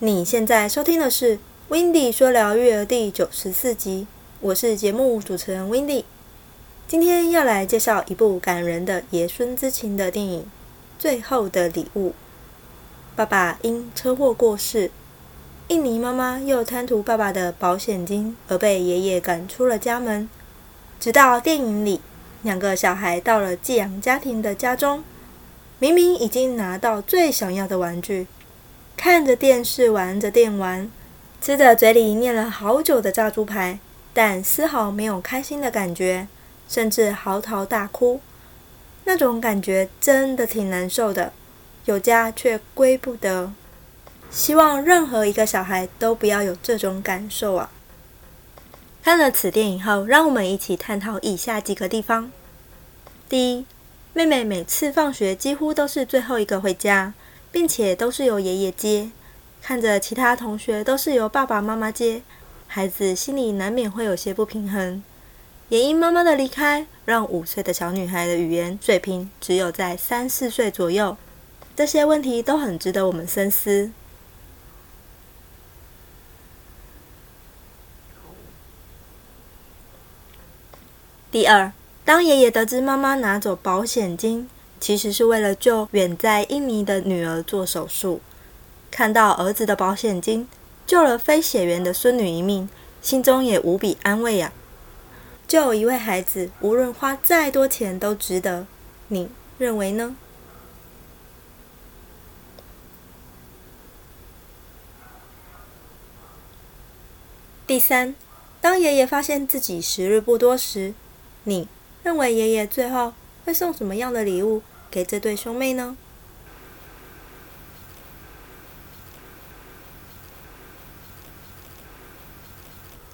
你现在收听的是《w i n d y 说聊育儿》第九十四集，我是节目主持人 w i n d y 今天要来介绍一部感人的爷孙之情的电影《最后的礼物》。爸爸因车祸过世，印尼妈妈又贪图爸爸的保险金而被爷爷赶出了家门。直到电影里，两个小孩到了寄养家庭的家中，明明已经拿到最想要的玩具。看着电视，玩着电玩，吃着嘴里念了好久的炸猪排，但丝毫没有开心的感觉，甚至嚎啕大哭。那种感觉真的挺难受的，有家却归不得。希望任何一个小孩都不要有这种感受啊！看了此电影后，让我们一起探讨以下几个地方：第一，妹妹每次放学几乎都是最后一个回家。并且都是由爷爷接，看着其他同学都是由爸爸妈妈接，孩子心里难免会有些不平衡。也因妈妈的离开，让五岁的小女孩的语言水平只有在三四岁左右。这些问题都很值得我们深思。第二，当爷爷得知妈妈拿走保险金。其实是为了救远在印尼的女儿做手术，看到儿子的保险金救了非血缘的孙女一命，心中也无比安慰呀。救一位孩子，无论花再多钱都值得，你认为呢？第三，当爷爷发现自己时日不多时，你认为爷爷最后会送什么样的礼物？给这对兄妹呢？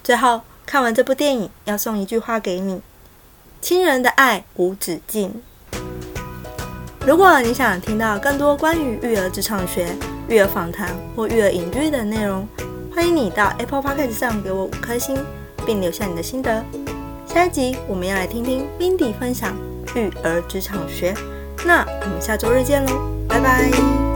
最后看完这部电影，要送一句话给你：亲人的爱无止境。如果你想听到更多关于育儿职场学、育儿访谈或育儿影剧的内容，欢迎你到 Apple Podcast 上给我五颗星，并留下你的心得。下一集我们要来听听 Mindy 分享育儿职场学。那我们下周日见喽，拜拜。